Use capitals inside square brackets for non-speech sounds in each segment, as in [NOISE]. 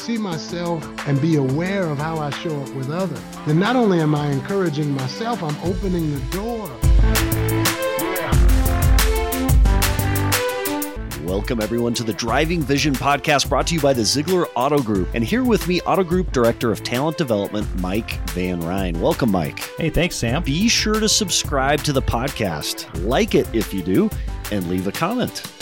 see myself and be aware of how I show up with others, then not only am I encouraging myself, I'm opening the door. Welcome, everyone, to the Driving Vision podcast brought to you by the Ziegler Auto Group. And here with me, Auto Group Director of Talent Development, Mike Van Ryn. Welcome, Mike. Hey, thanks, Sam. Be sure to subscribe to the podcast, like it if you do, and leave a comment.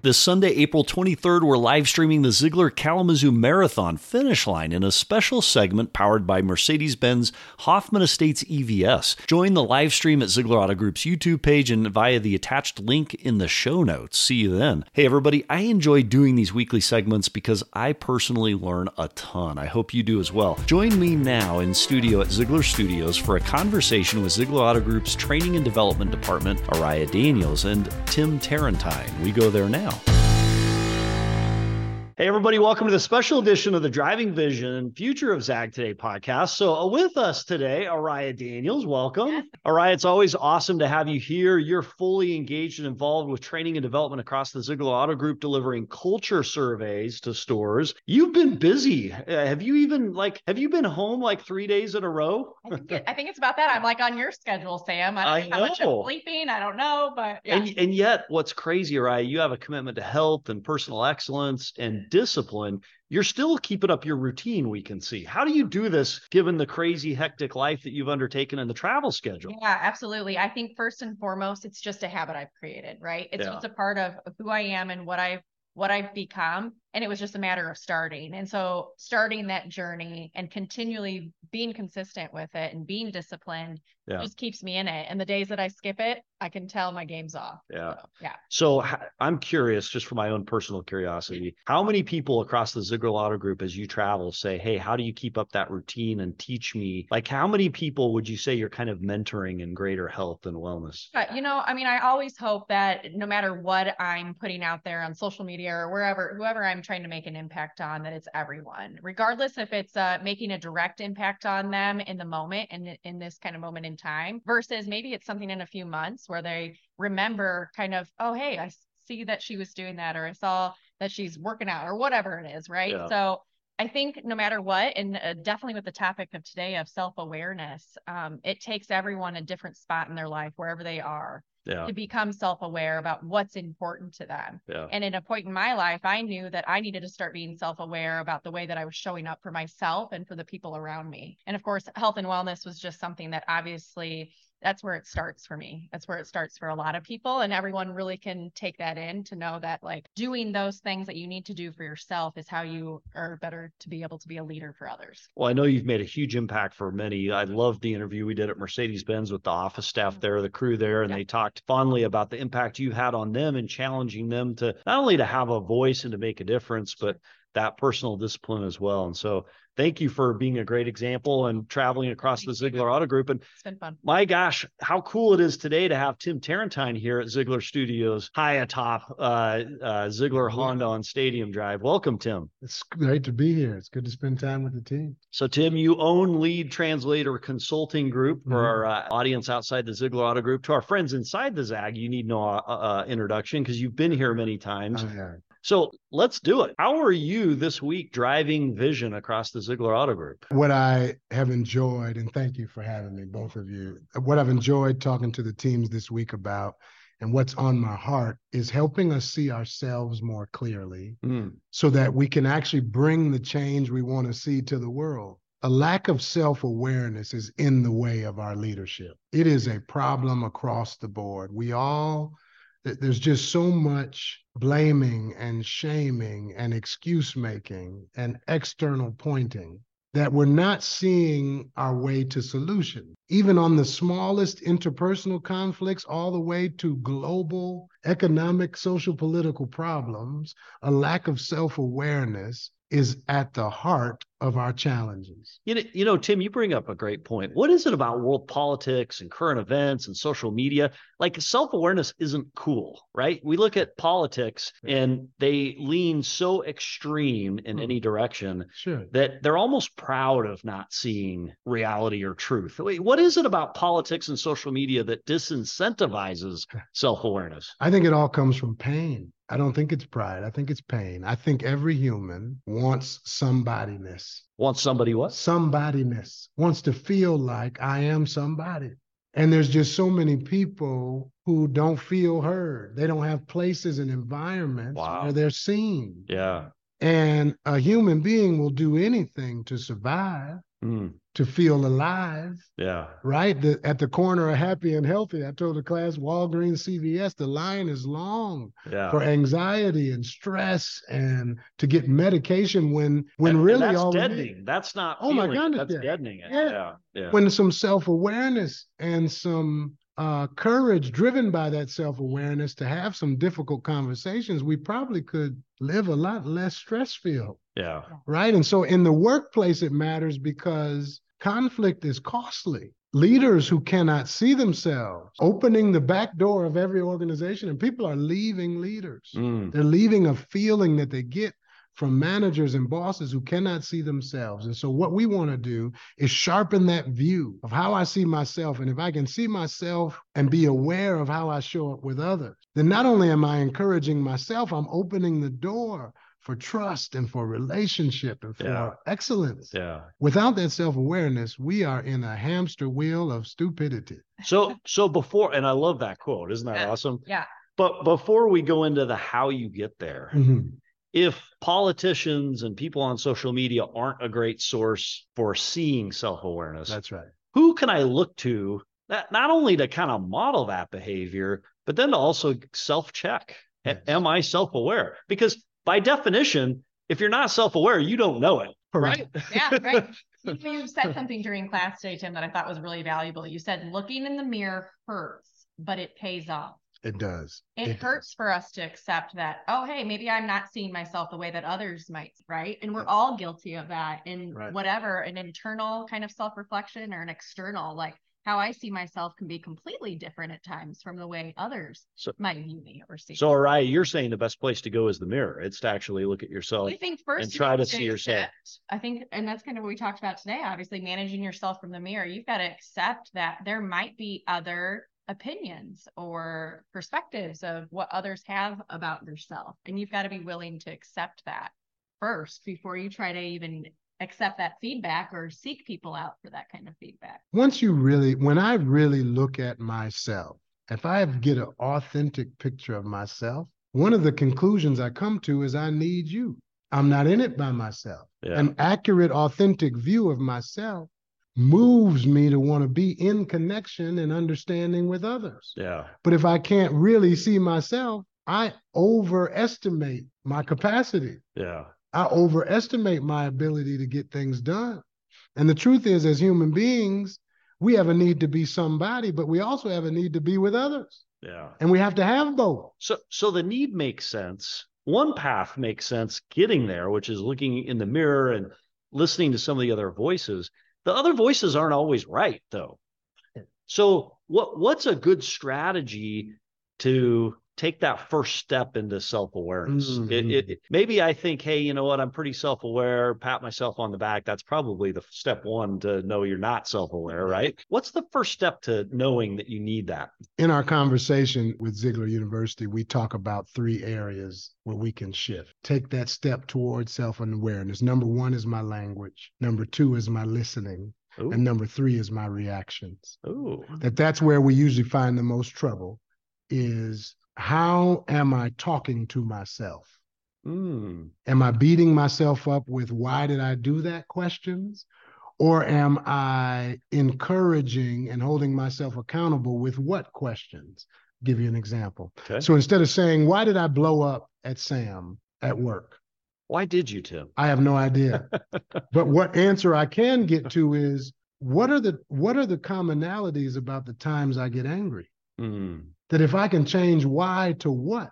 This Sunday, April 23rd, we're live streaming the Ziegler Kalamazoo Marathon finish line in a special segment powered by Mercedes Benz Hoffman Estates EVS. Join the live stream at Ziegler Auto Group's YouTube page and via the attached link in the show notes. See you then. Hey, everybody, I enjoy doing these weekly segments because I personally learn a ton. I hope you do as well. Join me now in studio at Ziegler Studios for a conversation with Ziegler Auto Group's Training and Development Department, Ariah Daniels, and Tim Terrentine. We go there now now. Hey, everybody, welcome to the special edition of the Driving Vision Future of Zag Today podcast. So, uh, with us today, Ariah Daniels. Welcome. Ariah, it's always awesome to have you here. You're fully engaged and involved with training and development across the Ziegler Auto Group, delivering culture surveys to stores. You've been busy. Uh, have you even, like, have you been home like three days in a row? I think, it, I think it's about that. I'm like on your schedule, Sam. I don't know how much I'm sleeping. I don't know, but yeah. And, and yet, what's crazy, Ariah, you have a commitment to health and personal excellence and discipline, you're still keeping up your routine, we can see. How do you do this given the crazy, hectic life that you've undertaken and the travel schedule? Yeah, absolutely. I think first and foremost, it's just a habit I've created, right? It's yeah. just a part of who I am and what I've what I've become. And it was just a matter of starting. And so starting that journey and continually being consistent with it and being disciplined yeah. just keeps me in it. And the days that I skip it, I can tell my game's off. Yeah. So, yeah. So I'm curious, just for my own personal curiosity, how many people across the Ziegler Auto Group, as you travel, say, Hey, how do you keep up that routine and teach me? Like, how many people would you say you're kind of mentoring in greater health and wellness? You know, I mean, I always hope that no matter what I'm putting out there on social media or wherever, whoever I'm trying to make an impact on, that it's everyone, regardless if it's uh, making a direct impact on them in the moment and in, in this kind of moment in time versus maybe it's something in a few months where they remember kind of, oh, hey, I see that she was doing that, or I saw that she's working out, or whatever it is, right? Yeah. So I think no matter what, and uh, definitely with the topic of today of self awareness, um, it takes everyone a different spot in their life, wherever they are yeah. to become self-aware about what's important to them. Yeah. And at a point in my life, I knew that I needed to start being self-aware about the way that I was showing up for myself and for the people around me. And of course, health and wellness was just something that obviously that's where it starts for me. That's where it starts for a lot of people. And everyone really can take that in to know that, like, doing those things that you need to do for yourself is how you are better to be able to be a leader for others. Well, I know you've made a huge impact for many. I loved the interview we did at Mercedes Benz with the office staff mm-hmm. there, the crew there, and yeah. they talked fondly about the impact you've had on them and challenging them to not only to have a voice and to make a difference, but that personal discipline as well. And so thank you for being a great example and traveling across the Ziegler Auto Group. And it's been fun. My gosh, how cool it is today to have Tim Terrentine here at Ziegler Studios, high atop uh, uh, Ziegler Honda on Stadium Drive. Welcome, Tim. It's great to be here. It's good to spend time with the team. So, Tim, you own Lead Translator Consulting Group for mm-hmm. our uh, audience outside the Ziegler Auto Group. To our friends inside the ZAG, you need no uh, uh, introduction because you've been here many times. Oh, so let's do it. How are you this week driving vision across the Ziegler Auto Group? What I have enjoyed, and thank you for having me, both of you. What I've enjoyed talking to the teams this week about and what's on my heart is helping us see ourselves more clearly mm. so that we can actually bring the change we want to see to the world. A lack of self awareness is in the way of our leadership. It is a problem across the board. We all there's just so much blaming and shaming and excuse making and external pointing that we're not seeing our way to solution. Even on the smallest interpersonal conflicts, all the way to global economic, social, political problems, a lack of self awareness is at the heart of our challenges. You know, you know, Tim, you bring up a great point. What is it about world politics and current events and social media? Like self awareness isn't cool, right? We look at politics and they lean so extreme in mm. any direction sure. that they're almost proud of not seeing reality or truth. Wait, what is it about politics and social media that disincentivizes [LAUGHS] self awareness? I think it all comes from pain I don't think it's pride. I think it's pain. I think every human wants somebodyness. Wants somebody what? Somebodyness. Wants to feel like I am somebody. And there's just so many people who don't feel heard. They don't have places and environments wow. where they're seen. Yeah. And a human being will do anything to survive. Mm to feel alive. Yeah. Right? The, at the corner of happy and healthy, I told the class Walgreens, CVS, the line is long yeah. for anxiety and stress and to get medication when when and, really and all deadening. That's not oh feeling. my goodness, that's deadening it. Yeah. yeah. yeah. When some self-awareness and some uh, courage driven by that self awareness to have some difficult conversations, we probably could live a lot less stress filled. Yeah. Right. And so in the workplace, it matters because Conflict is costly. Leaders who cannot see themselves opening the back door of every organization, and people are leaving leaders. Mm. They're leaving a feeling that they get from managers and bosses who cannot see themselves. And so, what we want to do is sharpen that view of how I see myself. And if I can see myself and be aware of how I show up with others, then not only am I encouraging myself, I'm opening the door for trust and for relationship and for yeah. excellence. Yeah. Without that self-awareness, we are in a hamster wheel of stupidity. So so before and I love that quote. Isn't that yeah. awesome? Yeah. But before we go into the how you get there, mm-hmm. if politicians and people on social media aren't a great source for seeing self-awareness. That's right. Who can I look to that not only to kind of model that behavior, but then to also self-check? Yes. Am I self-aware? Because by definition, if you're not self-aware, you don't know it. Right. [LAUGHS] yeah, right. [LAUGHS] You said something during class today, Tim, that I thought was really valuable. You said looking in the mirror hurts, but it pays off. It does. It, it hurts does. for us to accept that, oh, hey, maybe I'm not seeing myself the way that others might, right? And we're all guilty of that in right. whatever, an internal kind of self reflection or an external, like how I see myself can be completely different at times from the way others so, might view me or see. So, Ariah, you're saying the best place to go is the mirror. It's to actually look at yourself. I think first and try to see yourself. I think, and that's kind of what we talked about today. Obviously, managing yourself from the mirror. You've got to accept that there might be other opinions or perspectives of what others have about yourself, and you've got to be willing to accept that first before you try to even accept that feedback or seek people out for that kind of feedback. Once you really, when I really look at myself, if I get an authentic picture of myself, one of the conclusions I come to is I need you. I'm not in it by myself. Yeah. An accurate, authentic view of myself moves me to want to be in connection and understanding with others. Yeah. But if I can't really see myself, I overestimate my capacity. Yeah. I overestimate my ability to get things done. And the truth is, as human beings, we have a need to be somebody, but we also have a need to be with others. Yeah. And we have to have both. So so the need makes sense. One path makes sense getting there, which is looking in the mirror and listening to some of the other voices. The other voices aren't always right though. So what what's a good strategy to take that first step into self-awareness. Mm-hmm. it, it, maybe i think hey you know what? I'm pretty self-aware pat myself on the back. That's probably the step one to know you're not self-aware right? What's the first step to knowing that you need that? In our conversation with Ziegler university we talk about three areas where we can shift. Take that step towards self-awareness. Number one is my language. Number two is my listening. Ooh. and number three is my reactions. Ooh. that that's where we usually find the most trouble is how am I talking to myself? Mm. Am I beating myself up with why did I do that questions? Or am I encouraging and holding myself accountable with what questions? I'll give you an example. Okay. So instead of saying, why did I blow up at Sam at work? Why did you, Tim? I have no idea. [LAUGHS] but what answer I can get to is what are the what are the commonalities about the times I get angry? Mm that if I can change why to what,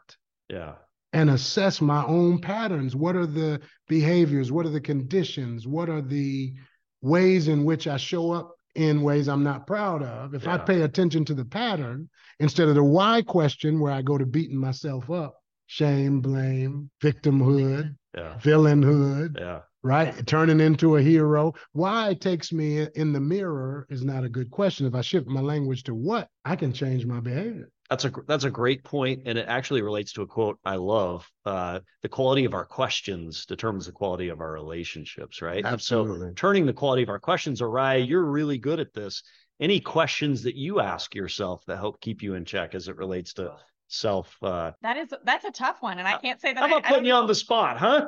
yeah, and assess my own patterns, what are the behaviors, what are the conditions, what are the ways in which I show up in ways I'm not proud of. If yeah. I pay attention to the pattern instead of the why question where I go to beating myself up, shame, blame, victimhood, yeah. villainhood, yeah right? Turning into a hero. Why it takes me in the mirror is not a good question. If I shift my language to what, I can change my behavior. That's a that's a great point, and it actually relates to a quote I love. Uh, the quality of our questions determines the quality of our relationships, right? Absolutely. So turning the quality of our questions, Ariah, you're really good at this. Any questions that you ask yourself that help keep you in check as it relates to self uh that is that's a tough one and i can't say that i'm not putting you on the spot huh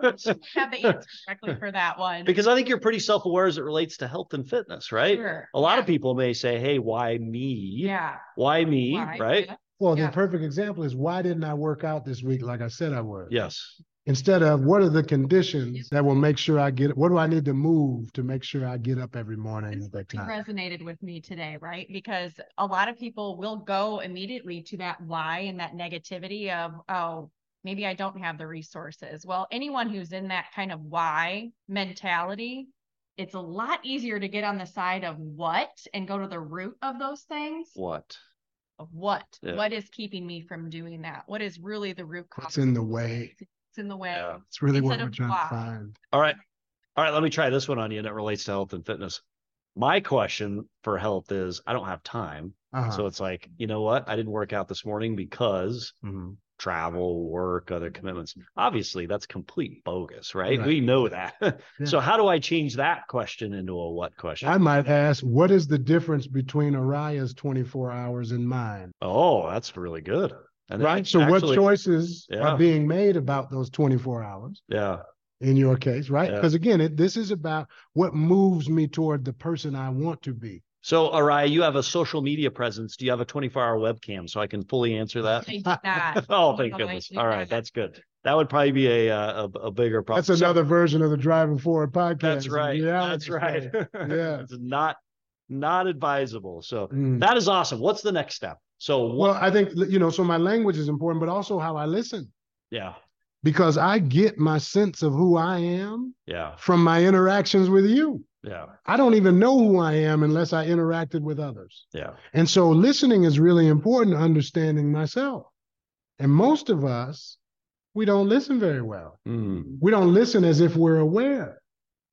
have the answer [LAUGHS] correctly for that one because i think you're pretty self-aware as it relates to health and fitness right sure. a lot yeah. of people may say hey why me yeah why me why? right yeah. Well, Yeah. the perfect example is why didn't I work out this week like I said I would? yes Instead of what are the conditions that will make sure I get what do I need to move to make sure I get up every morning at that time? resonated with me today, right? Because a lot of people will go immediately to that why and that negativity of, oh, maybe I don't have the resources. Well, anyone who's in that kind of why mentality, it's a lot easier to get on the side of what and go to the root of those things. what Of what? Yeah. What is keeping me from doing that? What is really the root cause? What's in the way? It's in the way. Yeah. It's really what we're trying why. to find. all right all right let me try this one on you and it relates to health and fitness my question for health is i don't have time Uh-huh. so it's like you know what i didn't work out this morning because Mhm. travel, work, other commitments. Obviously, that's complete bogus, right? Right. We know that. [LAUGHS] Yeah. So, how do I change that question into a what question? I might ask, what is the difference between Ariah's 24 hours and mine? oh, that's really good. And Right. it So, what choices Yeah. are being made about those 24 hours Yeah. in your case, right? Yeah. Because again, it, this is about what moves me toward the person I want to be. So, Ariah, you have a social media presence. Do you have a 24 hour webcam so I can fully answer that? I do [LAUGHS] oh, thank No, I goodness. All right. That's good. That would probably be a uh, a, a bigger problem. That's So- another version of the Driving Forward podcast. that's right. reality That's right. [LAUGHS] Yeah. it's not not advisable. So, Mm. that is awesome. What's the next step? So, what? Well, I think, you know, so my language is important, but also how I listen yeah. because I get my sense of who I am Yeah. from my interactions with you. Yeah. I don't even know who I am unless I interacted with others. Yeah. And so listening is really important to understanding myself. And most of us, we don't listen very well. Mm. We don't listen as if we're aware.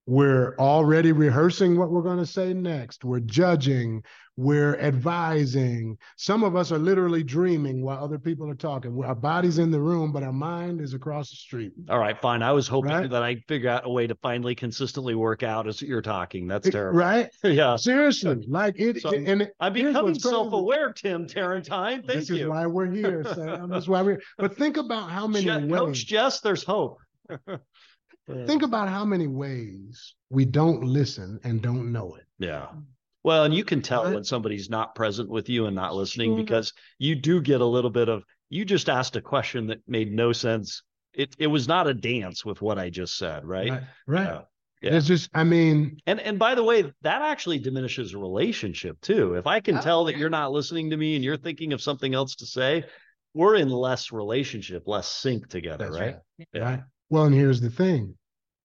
We're already rehearsing what we're going to say next. We're judging. We're advising. Some of us are literally dreaming while other people are talking. Our body's in the room, but our mind is across the street. All right, fine. I was hoping Right? that I'd figure out a way to finally consistently work out as you're talking. That's terrible. Right? [LAUGHS] yeah. Seriously. Like it. So, and it, I'm here's becoming self-aware, Tim Terrentine. Thank this you. is why we're here, [LAUGHS] Sam. That's why we're. here. But think about how many Je- ways. Coach Jess, there's hope. [LAUGHS] Think about how many ways we don't listen and don't know it. Yeah. Well, and you can tell Right. when somebody's not present with you and not listening Sure. because you do get a little bit of you just asked a question that made no sense. It it was not a dance with what I just said, right? Right. right. Yeah. Yeah. It's just. I mean, And and by the way, that actually diminishes a relationship too. If I can Oh, tell that you're not listening to me and you're thinking of something else to say, we're in less relationship, less sync together, That's right? Yeah. right. Well, and here's the thing: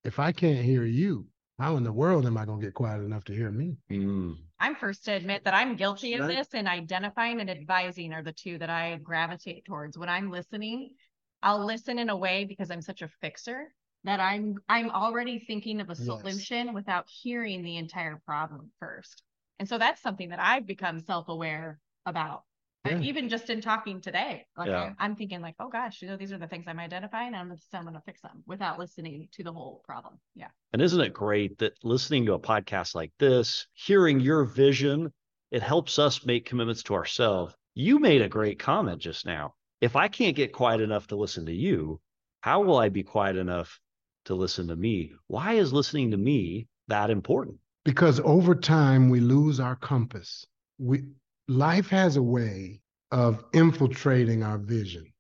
if I can't hear you, how in the world am I going to get quiet enough to hear me? Mm. I'm first to admit that I'm guilty of Right. this and identifying and advising are the two that I gravitate towards. When I'm listening, I'll listen in a way because I'm such a fixer that I'm I'm already thinking of a Yes. solution without hearing the entire problem first. And so that's something that I've become self-aware about. Yeah. Even just in talking today, like Yeah. I, I'm thinking like, oh gosh, you know, these are the things I'm identifying. and I'm gonna, I'm gonna fix them without listening to the whole problem. Yeah. And isn't it great that listening to a podcast like this, hearing your vision, it helps us make commitments to ourselves. You made a great comment just now. If I can't get quiet enough to listen to you, how will I be quiet enough to listen to me? Why is listening to me that important? Because over time we lose our compass. We life has a way of infiltrating our vision,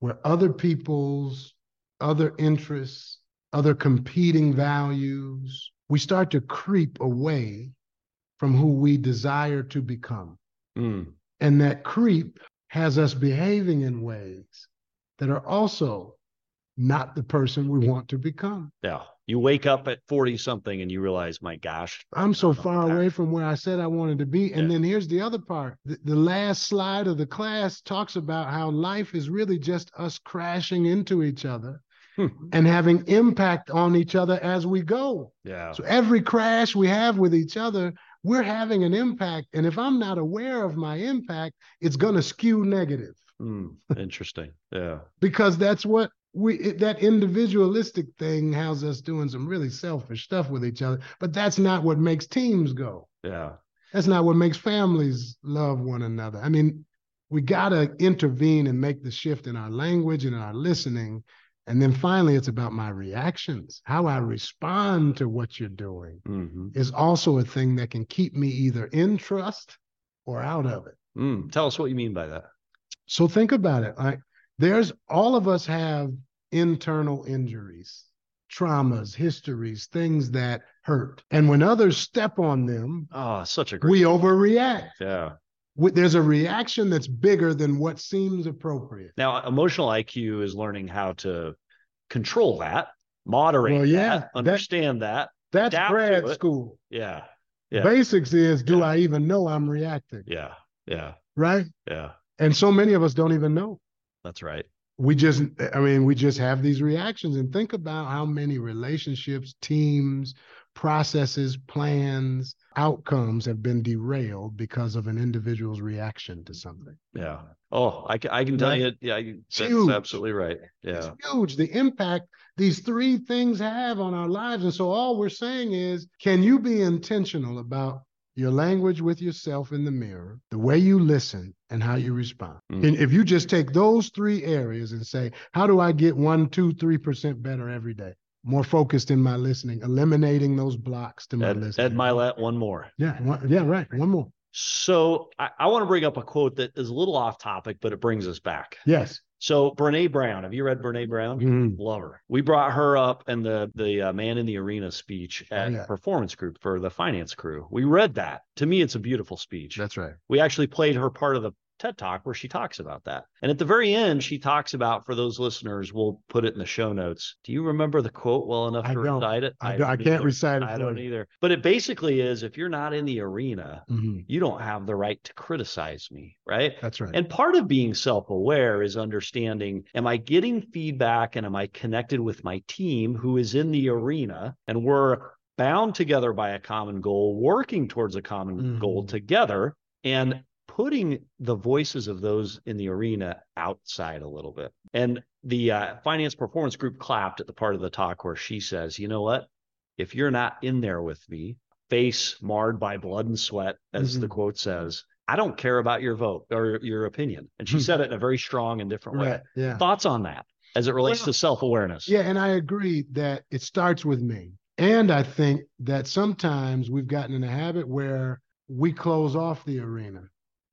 where other people's other interests, other competing values, we start to creep away from who we desire to become. Mm, And that creep has us behaving in ways that are also not the person we want to become. yeah. You wake up at 40 something and you realize, my gosh, I'm so far away from where I said I wanted to be. And Yeah. then here's the other part. The, the last slide of the class talks about how life is really just us crashing into each other Hmm. and having impact on each other as we go. yeah. So every crash we have with each other, we're having an impact. And if I'm not aware of my impact, it's going to skew negative. Mm, interesting. Yeah. because that's what we it, that individualistic thing has us doing some really selfish stuff with each other. But that's not what makes teams go. Yeah. That's not what makes families love one another. I mean, we got to intervene and make the shift in our language and our listening. And then finally, it's about my reactions. How I respond to what you're doing Mm-hmm. is also a thing that can keep me either in trust or out of it. Mm. Tell us what you mean by that. So think about it. Like there's all of us have internal injuries, traumas, histories, things that hurt. And when others step on them, Oh, such a great. we overreact. yeah. There's a reaction that's bigger than what seems appropriate. Now, emotional IQ is learning how to control that, moderate Well, yeah, that, that- understand that. That's grad school. Yeah. Yeah. Basics is do Yeah. I even know I'm reacting? Yeah. Yeah. Right. Yeah. And so many of us don't even know. That's right. we just i mean we just have these reactions and think about how many relationships teams processes plans outcomes have been derailed because of an individual's reaction to something Yeah. Oh, I, I can tell you. Yeah. That's huge. absolutely right. it's Yeah. huge the impact these three things have on our lives and so all we're saying is can you be intentional about your language with yourself in the mirror the way you listen and how you respond Mm. and if you just take those three areas and say how do i get one two three percent better every day more focused in my listening eliminating those blocks to my Ed, listening Ed Mylett, one more. yeah one, yeah right one more So I, I want to bring up a quote that is a little off topic, but it brings us back. yes So Brene Brown, have you read Brene Brown? Mhm. Love her. We brought her up in the the uh, man in the arena speech Oh, at yeah. performance group for the finance crew. We read that. To me, it's a beautiful speech. that's right we actually played her part of the TED Talk where she talks about that. And at the very end, she talks about for those listeners, we'll put it in the show notes. Do you remember the quote well enough I to don't. recite it? I, don't- I can't recite it I don't you. either. But it basically is if you're not in the arena, Mhm. you don't have the right to criticize me, right? that's right And part of being self aware is understanding am I getting feedback and am I connected with my team who is in the arena and we're bound together by a common goal, working towards a common goal Mhm. together and putting the voices of those in the arena outside a little bit. And the uh, finance performance group clapped at the part of the talk where she says, you know what? If you're not in there with me, face marred by blood and sweat, as the Mhm. quote says, I don't care about your vote or your opinion. And she Hmm. said it in a very strong and different way. right yeah Thoughts on that as it relates Well, to self awareness? Yeah, and I agree that it starts with me. And I think that sometimes we've gotten in a habit where we close off the arena.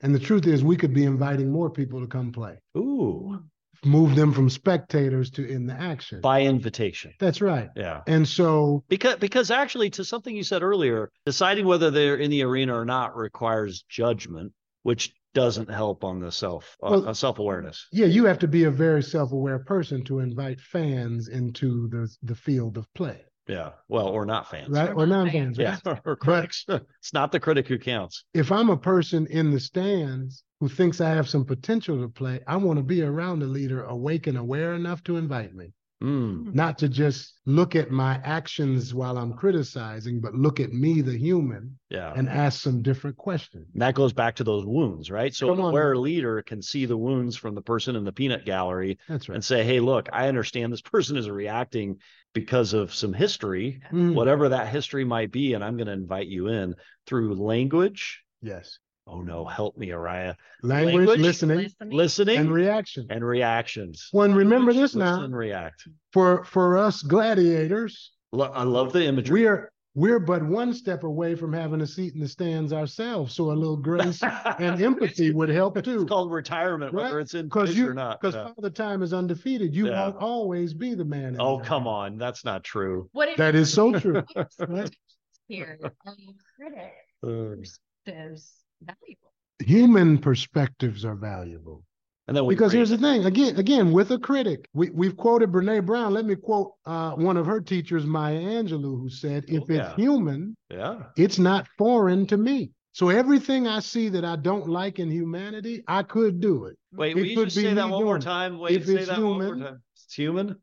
And the truth is, we could be inviting more people to come play, Ooh, move them from spectators to in the action. by invitation. That's right. Yeah. And so, Because because actually to something you said earlier, deciding whether they're in the arena or not requires judgment, which doesn't help on the self uh, Well- uh, self awareness. yeah, you have to be a very self aware person to invite fans into the, the field of play, Yeah. Well, or not fans. right? Or non fans, Yeah. right? [LAUGHS] or critics. [LAUGHS] it's not the critic who counts. If I'm a person in the stands who thinks I have some potential to play, I want to be around a leader awake and aware enough to invite me. Mm. not to just look at my actions while I'm criticizing, but look at me, the human, Yeah. and ask some different questions. And that goes back to those wounds, right? So on. aware leader can see the wounds from the person in the peanut gallery That's right. and say, hey, look, I understand this [LAUGHS] person is reacting because of some history, Mm, whatever that history might be. And I'm going to invite you in through language. yes. Oh no, help me, Ariah. Language, Language, listening, Listening. Listening and reaction. and reactions. Well, and remember this Listen now and react. for for us gladiators, Lo- I love the imagery. we're we're but one step away from having a seat in the stands ourselves. So a little grace [LAUGHS] and empathy would help too. It's called retirement, Right? whether it's in Because place you or not. because Yeah. Father Time is undefeated. You Yeah. won't always be the man. Oh, the come ring. on. That's not true. What if That is so true. [LAUGHS] right? [LAUGHS] here are critic Uh, perspectives valuable? Human perspectives are valuable. and then Because here's the thing, again, again, with a critic, we, we've quoted Brene Brown. Let me quote uh, one of her teachers, Maya Angelou, who said, if Oh, it's human, yeah. it's not foreign to me. So everything I see that I don't like in humanity, I could do it. Wait, It will you could just be say that one more time? Wait, If say it's that one more human, time. It's human.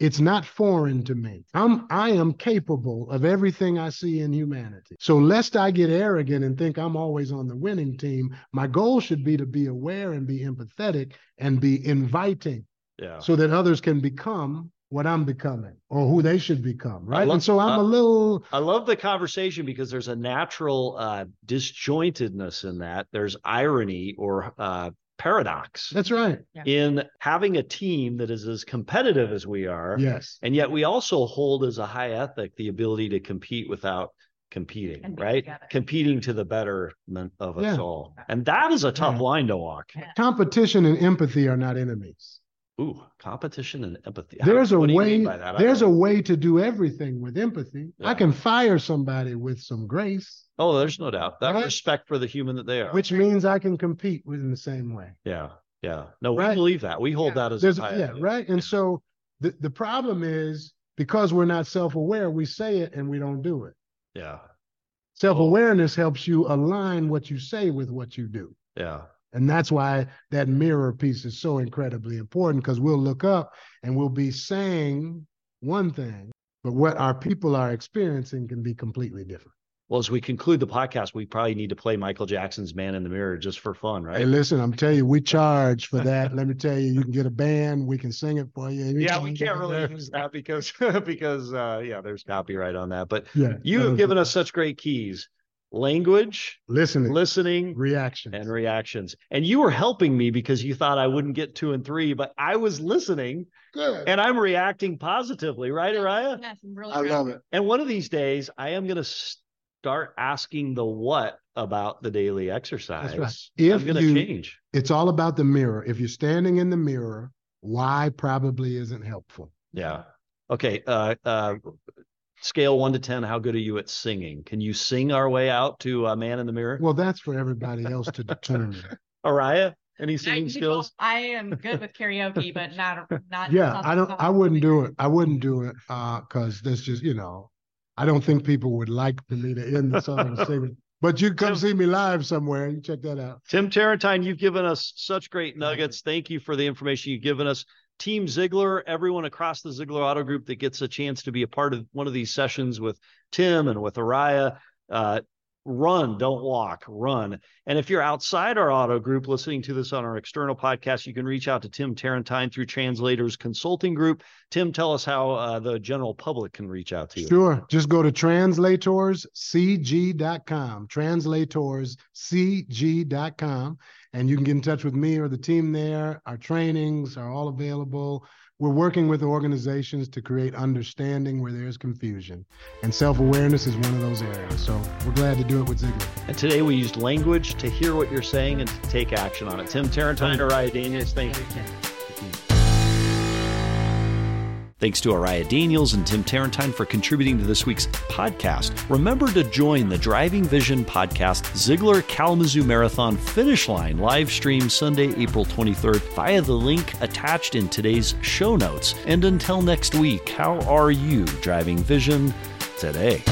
It's not foreign to me. I'm I am capable of everything I see in humanity. So lest I get arrogant and think I'm always on the winning team, my goal should be to be aware and be empathetic and be inviting. Yeah. So that others can become what I'm becoming or who they should become, right? Love, and so I'm uh, a little. I love the conversation because there's a natural uh, disjointedness in that. There's irony or uh, paradox. That's right. In having a team that is as competitive as we are. Yes. And yet we also hold as a high ethic the ability to compete without competing, right? Together. Competing to the betterment of us all. And that is a tough yeah. line to walk. Competition and empathy are not enemies. Ooh, competition and empathy. There's How, a way. There's a way to do everything with empathy. Yeah. I can fire somebody with some grace. Oh, there's no doubt. That right? respect for the human that they are. Which means I can compete within the same way. Yeah. Yeah. No, we believe that. We hold yeah. that as there's, yeah, right. And so the, the problem is because we're not self-aware, we say it and we don't do it. Yeah. Self-awareness helps you align what you say with what you do. Yeah. And that's why that mirror piece is so incredibly important because we'll look up and we'll be saying one thing, but what our people are experiencing can be completely different. Well, as we conclude the podcast, we probably need to play Michael Jackson's Man in the Mirror just for fun, right? Hey, listen, I'm telling you, we charge for that. Let me tell you, you can get a band, we can sing it for you. Yeah, we can't really use that because [LAUGHS] because uh, yeah, there's copyright on that. But yeah, you have given us such great keys language, listening, listening, reactions, and reactions. And you were helping me because you thought I wouldn't get two and three, but I was listening. Good. And I'm reacting positively, right, Ariah? Yes, I'm really I love it. And one of these days, I am going to start asking the what about the daily exercise. That's right. If I'm going to change. It's all about the mirror. If you're standing in the mirror, why probably isn't helpful. Yeah. Okay. Uh, uh, scale one to 10, how good are you at singing? Can you sing our way out to a man in the mirror? Well, that's for everybody else to determine. [LAUGHS] Ariah, any singing I, skills? I am good with karaoke, but not, not. [LAUGHS] Yeah, I don't, I wouldn't do it. I wouldn't do it. Uh, cause that's just, you know, I don't think people would like for me to end the song singing. But you come Tim, see me live somewhere. You check that out. Tim Terrentine, you've given us such great nuggets. Thank you for the information you've given us. Team Ziegler, everyone across the Ziegler Auto Group that gets a chance to be a part of one of these sessions with Tim and with Ariah. Uh, run, don't walk, run. And if you're outside our auto group listening to this on our external podcast, you can reach out to Tim Terrentine through Translators Consulting Group. Tim, tell us how uh, the general public can reach out to you. Sure. Just go to translatorscg.com, translatorscg.com and you can get in touch with me or the team there. Our trainings are all available. We're working with organizations to create understanding where there's confusion. And self awareness is one of those areas. So we're glad to do it with Ziegler. And today we used language to hear what you're saying and to take action on it. Tim Terrentine, Ariah Daniels, thank you. Thanks to Ariah Daniels and Tim Terrentine for contributing to this week's podcast. Remember to join the Driving Vision podcast Ziegler Kalamazoo Marathon finish line live stream Sunday, April 23rd via the link attached in today's show notes. And until next week, how are you driving vision today?